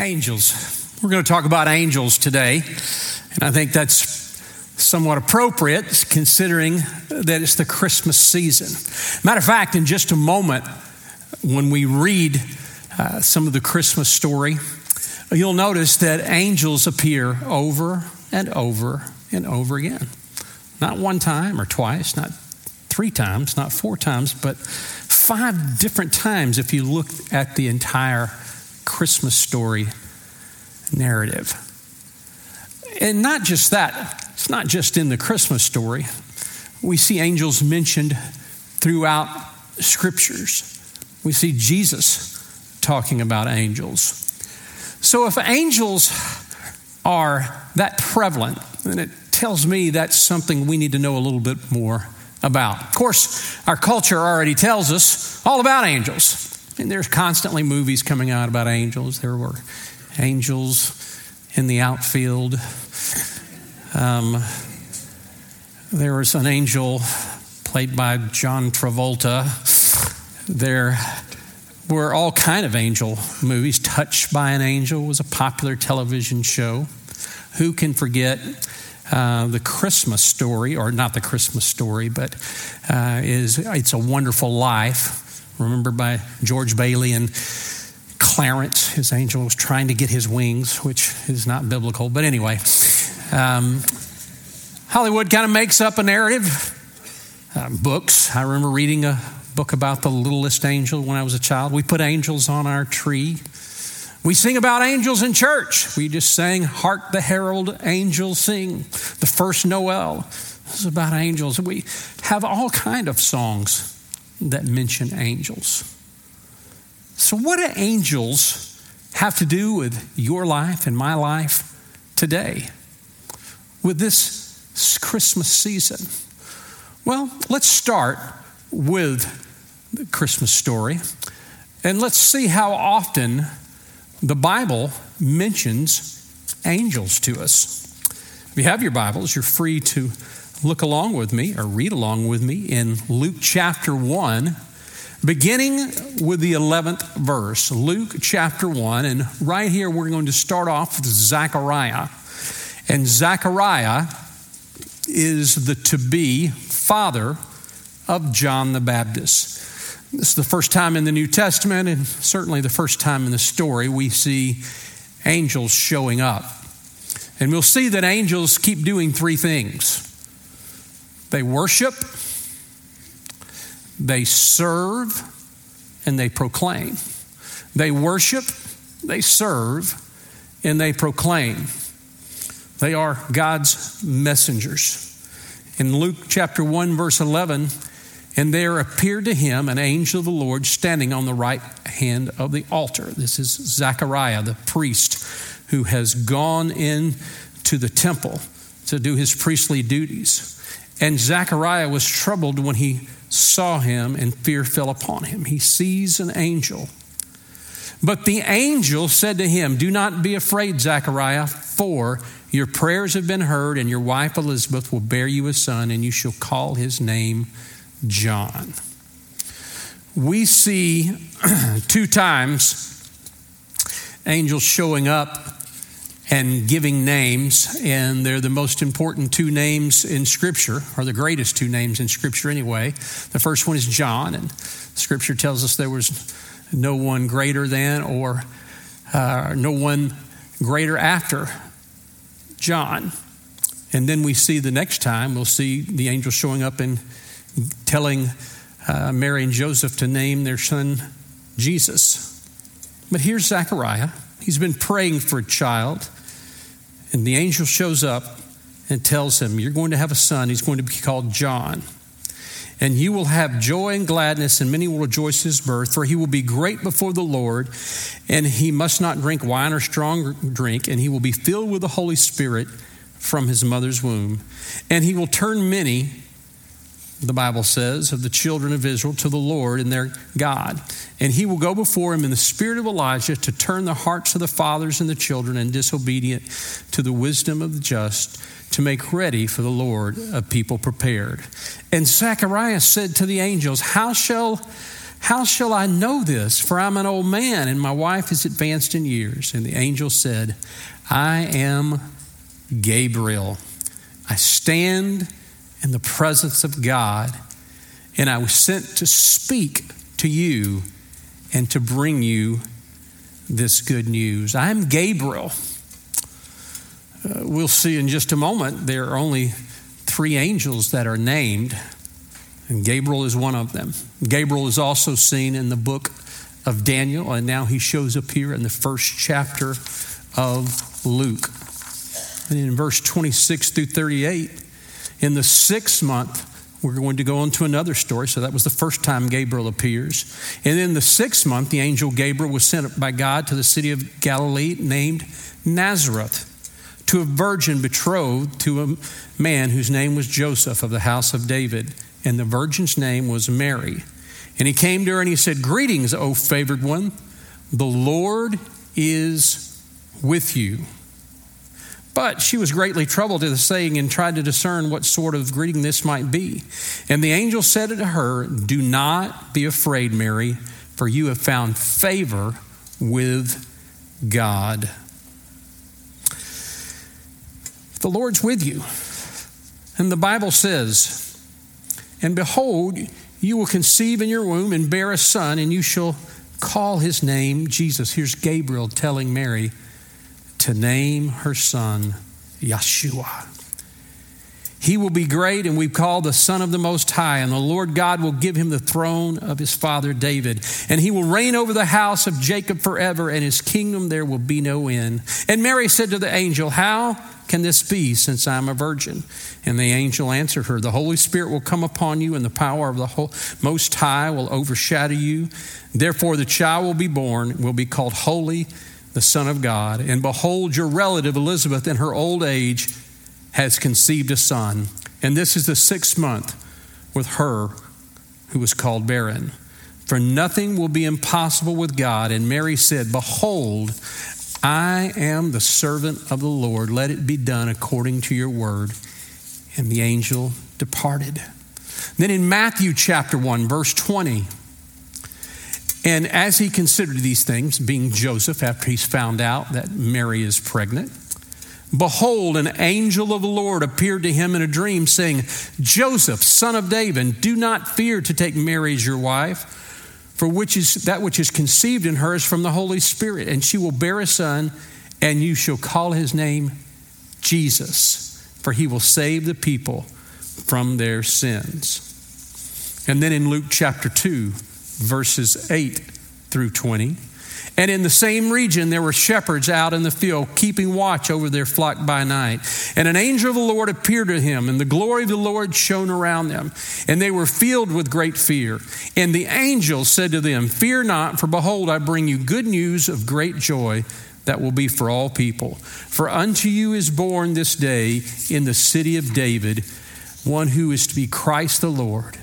Angels. We're going to talk about angels today, and I think that's somewhat appropriate considering that it's the Christmas season. Matter of fact, in just a moment, when we read uh, some of the Christmas story, you'll notice that angels appear over and over and over again. Not one time or twice, not three times, not four times, but five different times if you look at the entire Christmas story narrative. And not just that, it's not just in the Christmas story. We see angels mentioned throughout scriptures. We see Jesus talking about angels. So if angels are that prevalent, then it tells me that's something we need to know a little bit more about. Of course, our culture already tells us all about angels. And there's constantly movies coming out about angels. There were angels in the outfield. Um, there was an angel played by John Travolta. There were all kind of angel movies. Touched by an Angel was a popular television show. Who can forget uh, the Christmas story, or not the Christmas story, but uh, is It's a Wonderful Life remember by George Bailey and Clarence. His angel was trying to get his wings, which is not biblical. But anyway, um, Hollywood kind of makes up a narrative. Uh, books. I remember reading a book about the littlest angel when I was a child. We put angels on our tree. We sing about angels in church. We just sang Hark the Herald Angels Sing, the first Noel. This is about angels. We have all kind of songs that mention angels. So, what do angels have to do with your life and my life today? With this Christmas season? Well, let's start with the Christmas story and let's see how often the Bible mentions angels to us. If you have your Bibles, you're free to look along with me or read along with me in Luke chapter 1, beginning with the 11th verse. Luke chapter 1. And right here, we're going to start off with Zechariah. And Zechariah is the to be father of John the Baptist. This is the first time in the New Testament, and certainly the first time in the story, we see angels showing up. And we'll see that angels keep doing three things they worship, they serve, and they proclaim. They worship, they serve, and they proclaim. They are God's messengers. In Luke chapter 1, verse 11, and there appeared to him an angel of the Lord standing on the right hand of the altar. This is Zechariah, the priest, who has gone in to the temple to do his priestly duties. And Zechariah was troubled when he saw him, and fear fell upon him. He sees an angel. But the angel said to him, Do not be afraid, Zechariah, for your prayers have been heard, and your wife Elizabeth will bear you a son, and you shall call his name John. We see two times angels showing up and giving names, and they're the most important two names in Scripture, or the greatest two names in Scripture anyway. The first one is John, and Scripture tells us there was no one greater than or uh, no one greater after John. And then we see the next time, we'll see the angel showing up and telling uh, Mary and Joseph to name their son Jesus. But here's Zechariah. He's been praying for a child. And the angel shows up and tells him, You're going to have a son. He's going to be called John. And you will have joy and gladness, and many will rejoice his birth, for he will be great before the Lord, and he must not drink wine or strong drink, and he will be filled with the Holy Spirit from his mother's womb. And he will turn many the Bible says, of the children of Israel to the Lord and their God. And he will go before him in the spirit of Elijah to turn the hearts of the fathers and the children and disobedient to the wisdom of the just, to make ready for the Lord a people prepared. And Zacharias said to the angels, How shall How shall I know this? For I'm an old man, and my wife is advanced in years. And the angel said, I am Gabriel. I stand in the presence of God, and I was sent to speak to you and to bring you this good news. I'm Gabriel. Uh, we'll see in just a moment, there are only three angels that are named, and Gabriel is one of them. Gabriel is also seen in the book of Daniel, and now he shows up here in the first chapter of Luke. And in verse 26 through 38, in the sixth month, we're going to go on to another story. So that was the first time Gabriel appears. And in the sixth month, the angel Gabriel was sent by God to the city of Galilee named Nazareth to a virgin betrothed to a man whose name was Joseph of the house of David. And the virgin's name was Mary. And he came to her and he said, Greetings, O favored one. The Lord is with you. But she was greatly troubled at the saying and tried to discern what sort of greeting this might be. And the angel said to her, Do not be afraid, Mary, for you have found favor with God. The Lord's with you. And the Bible says, And behold, you will conceive in your womb and bear a son, and you shall call his name Jesus. Here's Gabriel telling Mary to name her son Yeshua. He will be great and we call the Son of the Most High, and the Lord God will give him the throne of his father David. And he will reign over the house of Jacob forever, and his kingdom there will be no end. And Mary said to the angel, How can this be since I'm a virgin? And the angel answered her, The Holy Spirit will come upon you, and the power of the Most High will overshadow you. Therefore, the child will be born, will be called Holy, the Son of God. And behold, your relative Elizabeth in her old age has conceived a son, and this is the sixth month with her who was called barren. For nothing will be impossible with God. And Mary said, Behold, I am the servant of the Lord. Let it be done according to your word. And the angel departed. Then in Matthew chapter 1, verse 20, and as he considered these things, being Joseph, after he's found out that Mary is pregnant, Behold, an angel of the Lord appeared to him in a dream, saying, Joseph, son of David, do not fear to take Mary as your wife, for which is that which is conceived in her is from the Holy Spirit, and she will bear a son, and you shall call his name Jesus, for he will save the people from their sins. And then in Luke chapter 2, verses 8 through 20. And in the same region, there were shepherds out in the field, keeping watch over their flock by night. And an angel of the Lord appeared to him, and the glory of the Lord shone around them. And they were filled with great fear. And the angel said to them, Fear not, for behold, I bring you good news of great joy that will be for all people. For unto you is born this day in the city of David one who is to be Christ the Lord.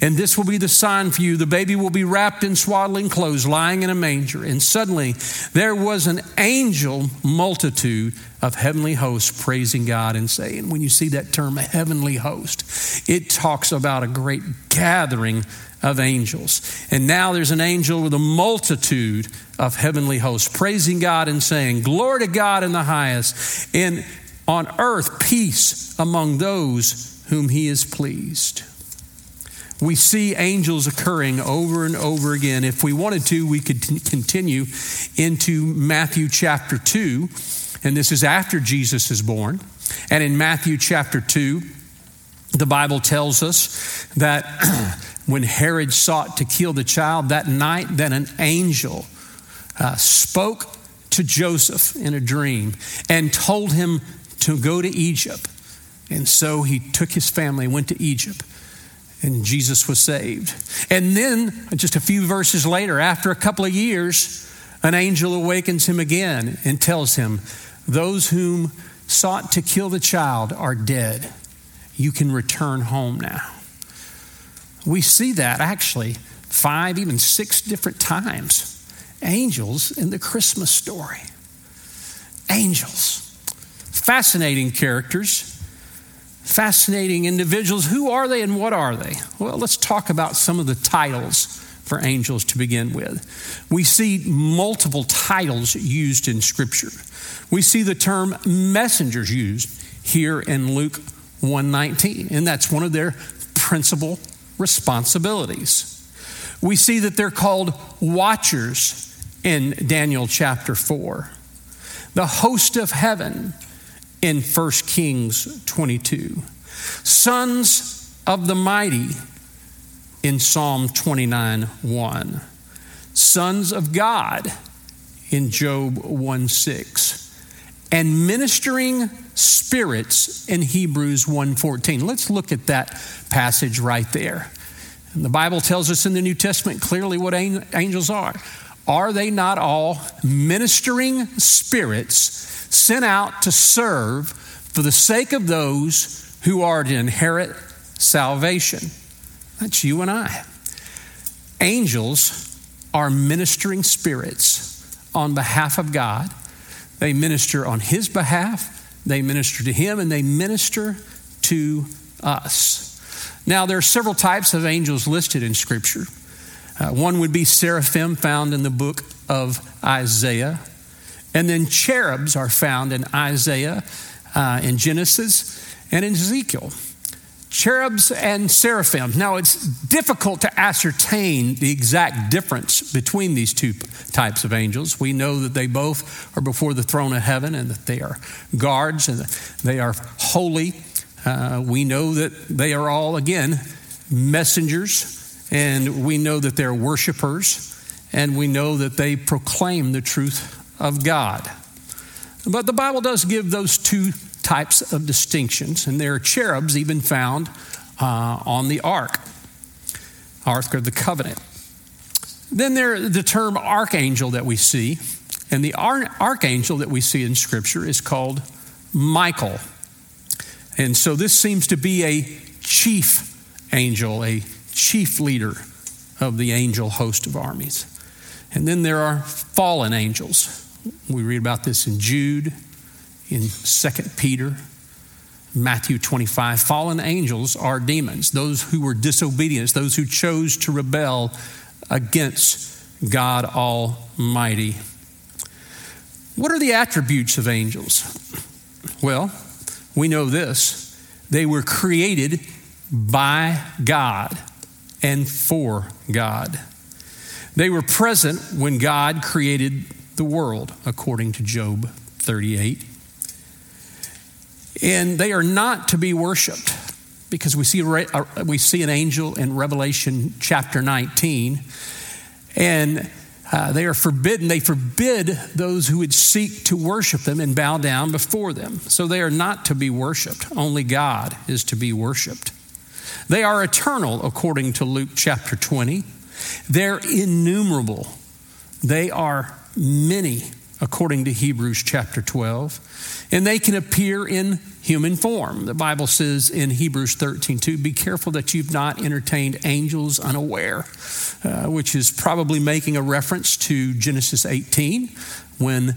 And this will be the sign for you. The baby will be wrapped in swaddling clothes, lying in a manger. And suddenly there was an angel multitude of heavenly hosts praising God and saying, when you see that term, heavenly host, it talks about a great gathering of angels. And now there's an angel with a multitude of heavenly hosts praising God and saying, Glory to God in the highest, and on earth peace among those whom he is pleased we see angels occurring over and over again. If we wanted to, we could t- continue into Matthew chapter 2, and this is after Jesus is born. And in Matthew chapter 2, the Bible tells us that when Herod sought to kill the child that night, that an angel uh, spoke to Joseph in a dream and told him to go to Egypt. And so he took his family and went to Egypt and Jesus was saved. And then, just a few verses later, after a couple of years, an angel awakens him again and tells him, Those whom sought to kill the child are dead. You can return home now. We see that actually five, even six different times. Angels in the Christmas story. Angels. Fascinating characters fascinating individuals. Who are they and what are they? Well, let's talk about some of the titles for angels to begin with. We see multiple titles used in Scripture. We see the term messengers used here in Luke 119, and that's one of their principal responsibilities. We see that they're called watchers in Daniel chapter 4. The host of heaven in 1 Kings 22. Sons of the mighty in Psalm 29 1. Sons of God in Job 1 6. And ministering spirits in Hebrews 1:14. Let's look at that passage right there. And the Bible tells us in the New Testament clearly what angels are. Are they not all ministering spirits sent out to serve for the sake of those who are to inherit salvation? That's you and I. Angels are ministering spirits on behalf of God. They minister on His behalf, they minister to Him, and they minister to us. Now, there are several types of angels listed in Scripture. Uh, one would be seraphim, found in the book of Isaiah. And then cherubs are found in Isaiah, uh, in Genesis, and in Ezekiel. Cherubs and seraphim. Now, it's difficult to ascertain the exact difference between these two types of angels. We know that they both are before the throne of heaven and that they are guards and they are holy. Uh, we know that they are all, again, messengers and we know that they're worshipers, and we know that they proclaim the truth of God. But the Bible does give those two types of distinctions, and there are cherubs even found uh, on the ark, Ark of the Covenant. Then there the term archangel that we see, and the archangel that we see in Scripture is called Michael. And so this seems to be a chief angel, a chief leader of the angel host of armies. And then there are fallen angels. We read about this in Jude, in 2 Peter, Matthew 25. Fallen angels are demons, those who were disobedient, those who chose to rebel against God Almighty. What are the attributes of angels? Well, we know this they were created by God and for God. They were present when God created the world, according to Job 38. And they are not to be worshiped because we see, uh, we see an angel in Revelation chapter 19, and uh, they are forbidden. They forbid those who would seek to worship them and bow down before them. So they are not to be worshiped. Only God is to be worshiped. They are eternal, according to Luke chapter 20. They're innumerable. They are many, according to Hebrews chapter 12. And they can appear in human form. The Bible says in Hebrews 13, 2, be careful that you've not entertained angels unaware, uh, which is probably making a reference to Genesis 18 when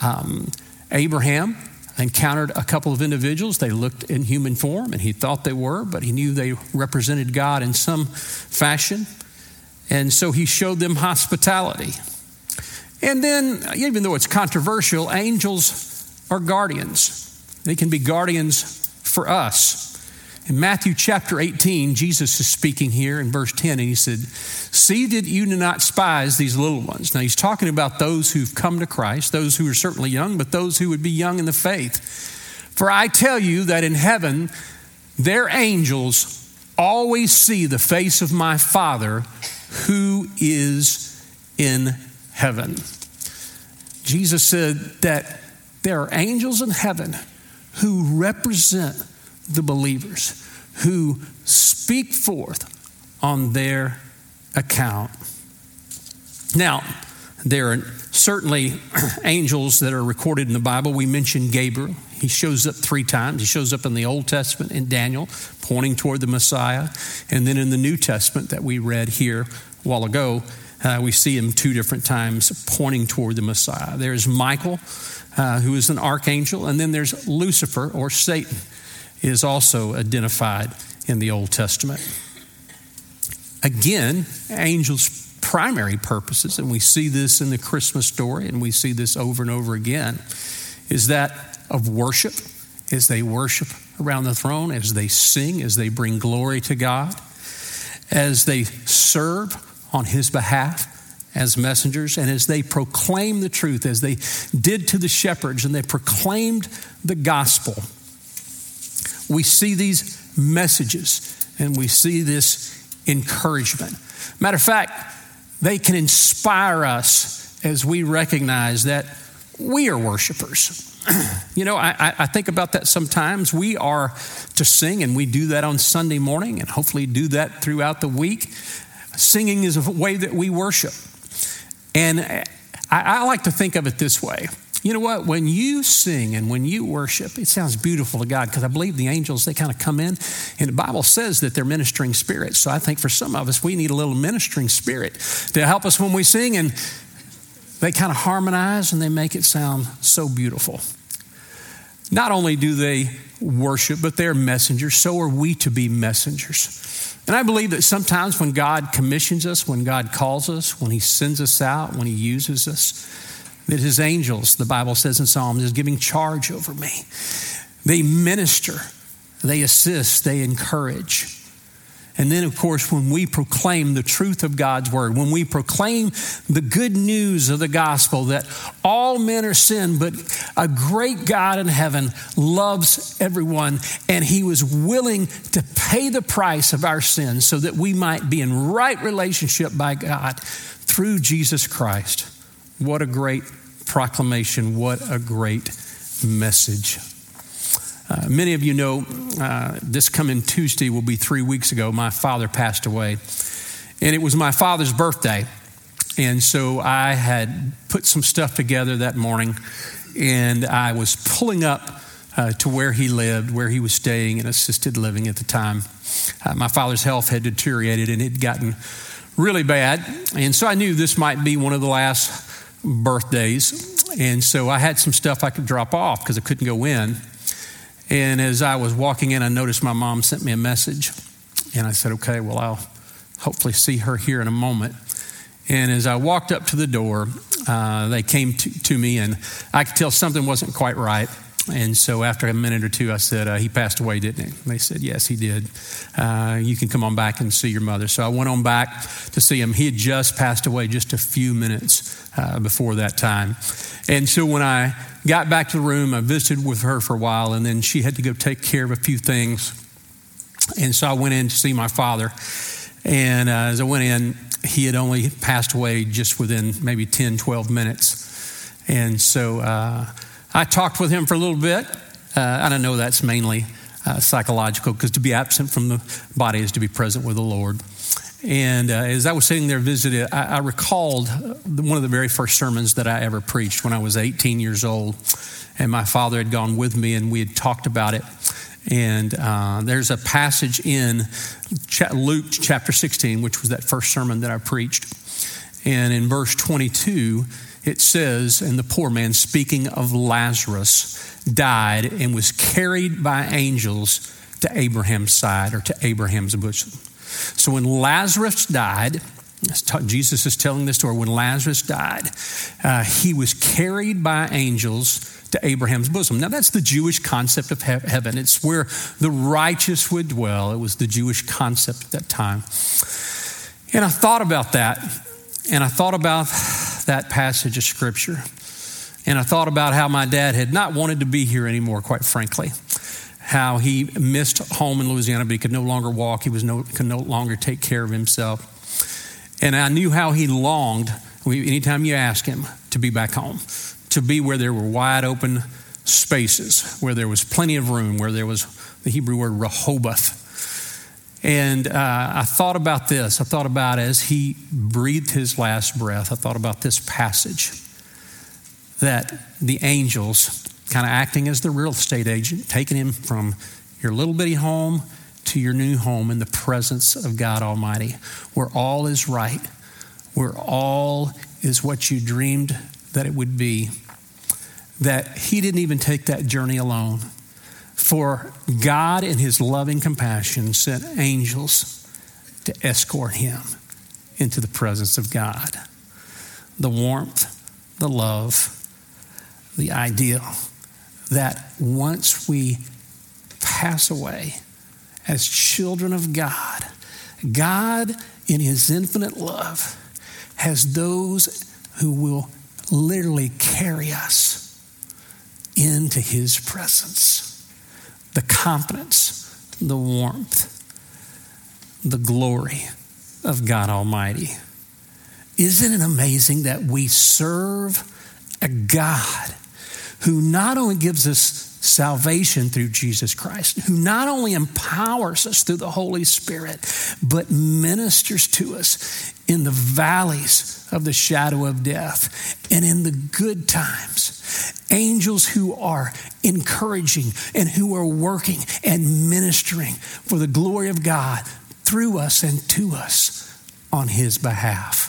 um, Abraham encountered a couple of individuals. They looked in human form, and he thought they were, but he knew they represented God in some fashion. And so he showed them hospitality. And then, even though it's controversial, angels are guardians. They can be guardians for us. In Matthew chapter 18, Jesus is speaking here in verse 10, and he said, See that you do not despise these little ones. Now, he's talking about those who've come to Christ, those who are certainly young, but those who would be young in the faith. For I tell you that in heaven, their angels always see the face of my Father who is in heaven. Jesus said that there are angels in heaven who represent the believers who speak forth on their account. Now, there are certainly angels that are recorded in the Bible. We mentioned Gabriel. He shows up three times. He shows up in the Old Testament in Daniel, pointing toward the Messiah. And then in the New Testament that we read here a while ago, uh, we see him two different times pointing toward the Messiah. There's Michael, uh, who is an archangel, and then there's Lucifer or Satan is also identified in the Old Testament. Again, angels primary purposes, and we see this in the Christmas story, and we see this over and over again, is that of worship as they worship around the throne, as they sing, as they bring glory to God, as they serve on His behalf as messengers, and as they proclaim the truth, as they did to the shepherds, and they proclaimed the gospel. We see these messages and we see this encouragement. Matter of fact, they can inspire us as we recognize that we are worshipers. you know, I, I, think about that sometimes. We are to sing, and we do that on Sunday morning, and hopefully do that throughout the week. Singing is a way that we worship. And I, I like to think of it this way you know what? When you sing and when you worship, it sounds beautiful to God because I believe the angels, they kind of come in, and the Bible says that they're ministering spirits. So I think for some of us, we need a little ministering spirit to help us when we sing, and they kind of harmonize and they make it sound so beautiful. Not only do they worship, but they're messengers. So are we to be messengers. And I believe that sometimes when God commissions us, when God calls us, when He sends us out, when He uses us, that his angels, the Bible says in Psalms, is giving charge over me. They minister, they assist, they encourage. And then, of course, when we proclaim the truth of God's word, when we proclaim the good news of the gospel that all men are sin, but a great God in heaven loves everyone, and he was willing to pay the price of our sins so that we might be in right relationship by God through Jesus Christ. What a great proclamation. What a great message. Uh, many of you know uh, this coming Tuesday will be three weeks ago. My father passed away, and it was my father's birthday. And so I had put some stuff together that morning, and I was pulling up uh, to where he lived, where he was staying in assisted living at the time. Uh, my father's health had deteriorated and it had gotten really bad. And so I knew this might be one of the last birthdays. And so I had some stuff I could drop off because I couldn't go in. And as I was walking in, I noticed my mom sent me a message. And I said, okay, well, I'll hopefully see her here in a moment. And as I walked up to the door, uh, they came to, to, me, and I could tell something wasn't quite right. And so after a minute or two, I said, uh, He passed away, didn't he? They said, Yes, he did. Uh, you can come on back and see your mother. So I went on back to see him. He had just passed away just a few minutes uh, before that time. And so when I got back to the room, I visited with her for a while, and then she had to go take care of a few things. And so I went in to see my father. And uh, as I went in, he had only passed away just within maybe 10, 12 minutes. And so, uh, I talked with him for a little bit. Uh, and I know that's mainly uh, psychological because to be absent from the body is to be present with the Lord. And uh, as I was sitting there visiting, I, I, recalled one of the very first sermons that I ever preached when I was 18 years old. And my father had gone with me and we had talked about it. And uh, there's a passage in Luke chapter 16, which was that first sermon that I preached. And in verse 22, it says, and the poor man, speaking of Lazarus, died and was carried by angels to Abraham's side or to Abraham's bosom. So when Lazarus died, Jesus is telling this story. When Lazarus died, uh, he was carried by angels to Abraham's bosom. Now, that's the Jewish concept of heaven. It's where the righteous would dwell. It was the Jewish concept at that time. And I thought about that, and I thought about that passage of Scripture. And I thought about how my dad had not wanted to be here anymore, quite frankly. How he missed home in Louisiana, but he could no longer walk. He was no, could no longer take care of himself. And I knew how he longed, anytime you ask him, to be back home, to be where there were wide open spaces, where there was plenty of room, where there was the Hebrew word Rehoboth, and uh, I thought about this. I thought about as he breathed his last breath, I thought about this passage that the angels, kind of acting as the real estate agent, taking him from your little bitty home to your new home in the presence of God Almighty, where all is right, where all is what you dreamed that it would be. That he didn't even take that journey alone for God, in his loving compassion, sent angels to escort him into the presence of God. The warmth, the love, the ideal that once we pass away as children of God, God, in His infinite love, has those who will literally carry us into His presence. The confidence, the warmth, the glory of God Almighty. Isn't it amazing that we serve a God who not only gives us salvation through Jesus Christ, who not only empowers us through the Holy Spirit, but ministers to us in the valleys of the shadow of death and in the good times. Angels who are encouraging and who are working and ministering for the glory of God through us and to us on His behalf.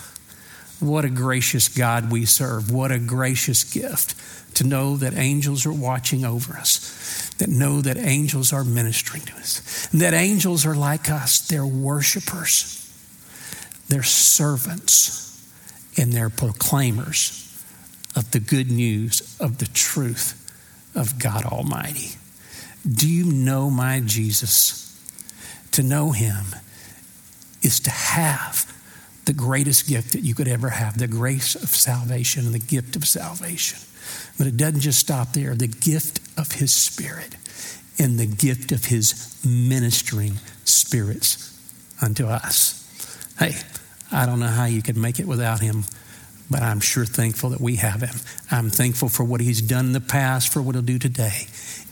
What a gracious God we serve. What a gracious gift to know that angels are watching over us, that know that angels are ministering to us, and that angels are like us. They're worshipers, they're servants, and they're proclaimers of the good news of the truth of God Almighty. Do you know my Jesus? To know him is to have the greatest gift that you could ever have the grace of salvation and the gift of salvation. But it doesn't just stop there. The gift of His Spirit and the gift of His ministering spirits unto us. Hey, I don't know how you could make it without Him, but I'm sure thankful that we have Him. I'm thankful for what He's done in the past, for what He'll do today,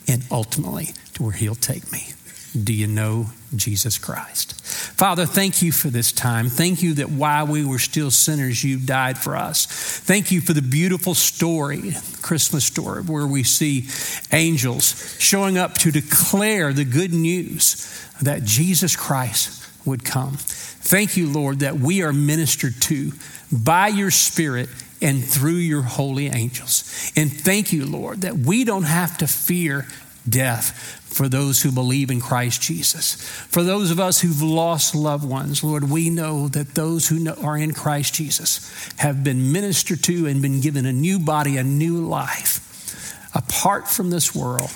and ultimately to where He'll take me. Do you know Jesus Christ? Father, thank you for this time. Thank you that while we were still sinners, you died for us. Thank you for the beautiful story, Christmas story, where we see angels showing up to declare the good news that Jesus Christ would come. Thank you, Lord, that we are ministered to by your Spirit and through your holy angels. And thank you, Lord, that we don't have to fear death for those who believe in Christ Jesus. For those of us who've lost loved ones, Lord, we know that those who are in Christ Jesus have been ministered to and been given a new body, a new life, apart from this world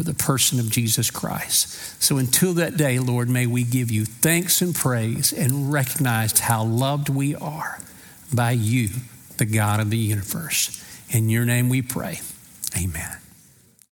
with the person of Jesus Christ. So until that day, Lord, may we give you thanks and praise and recognize how loved we are by you, the God of the universe. In your name we pray. Amen.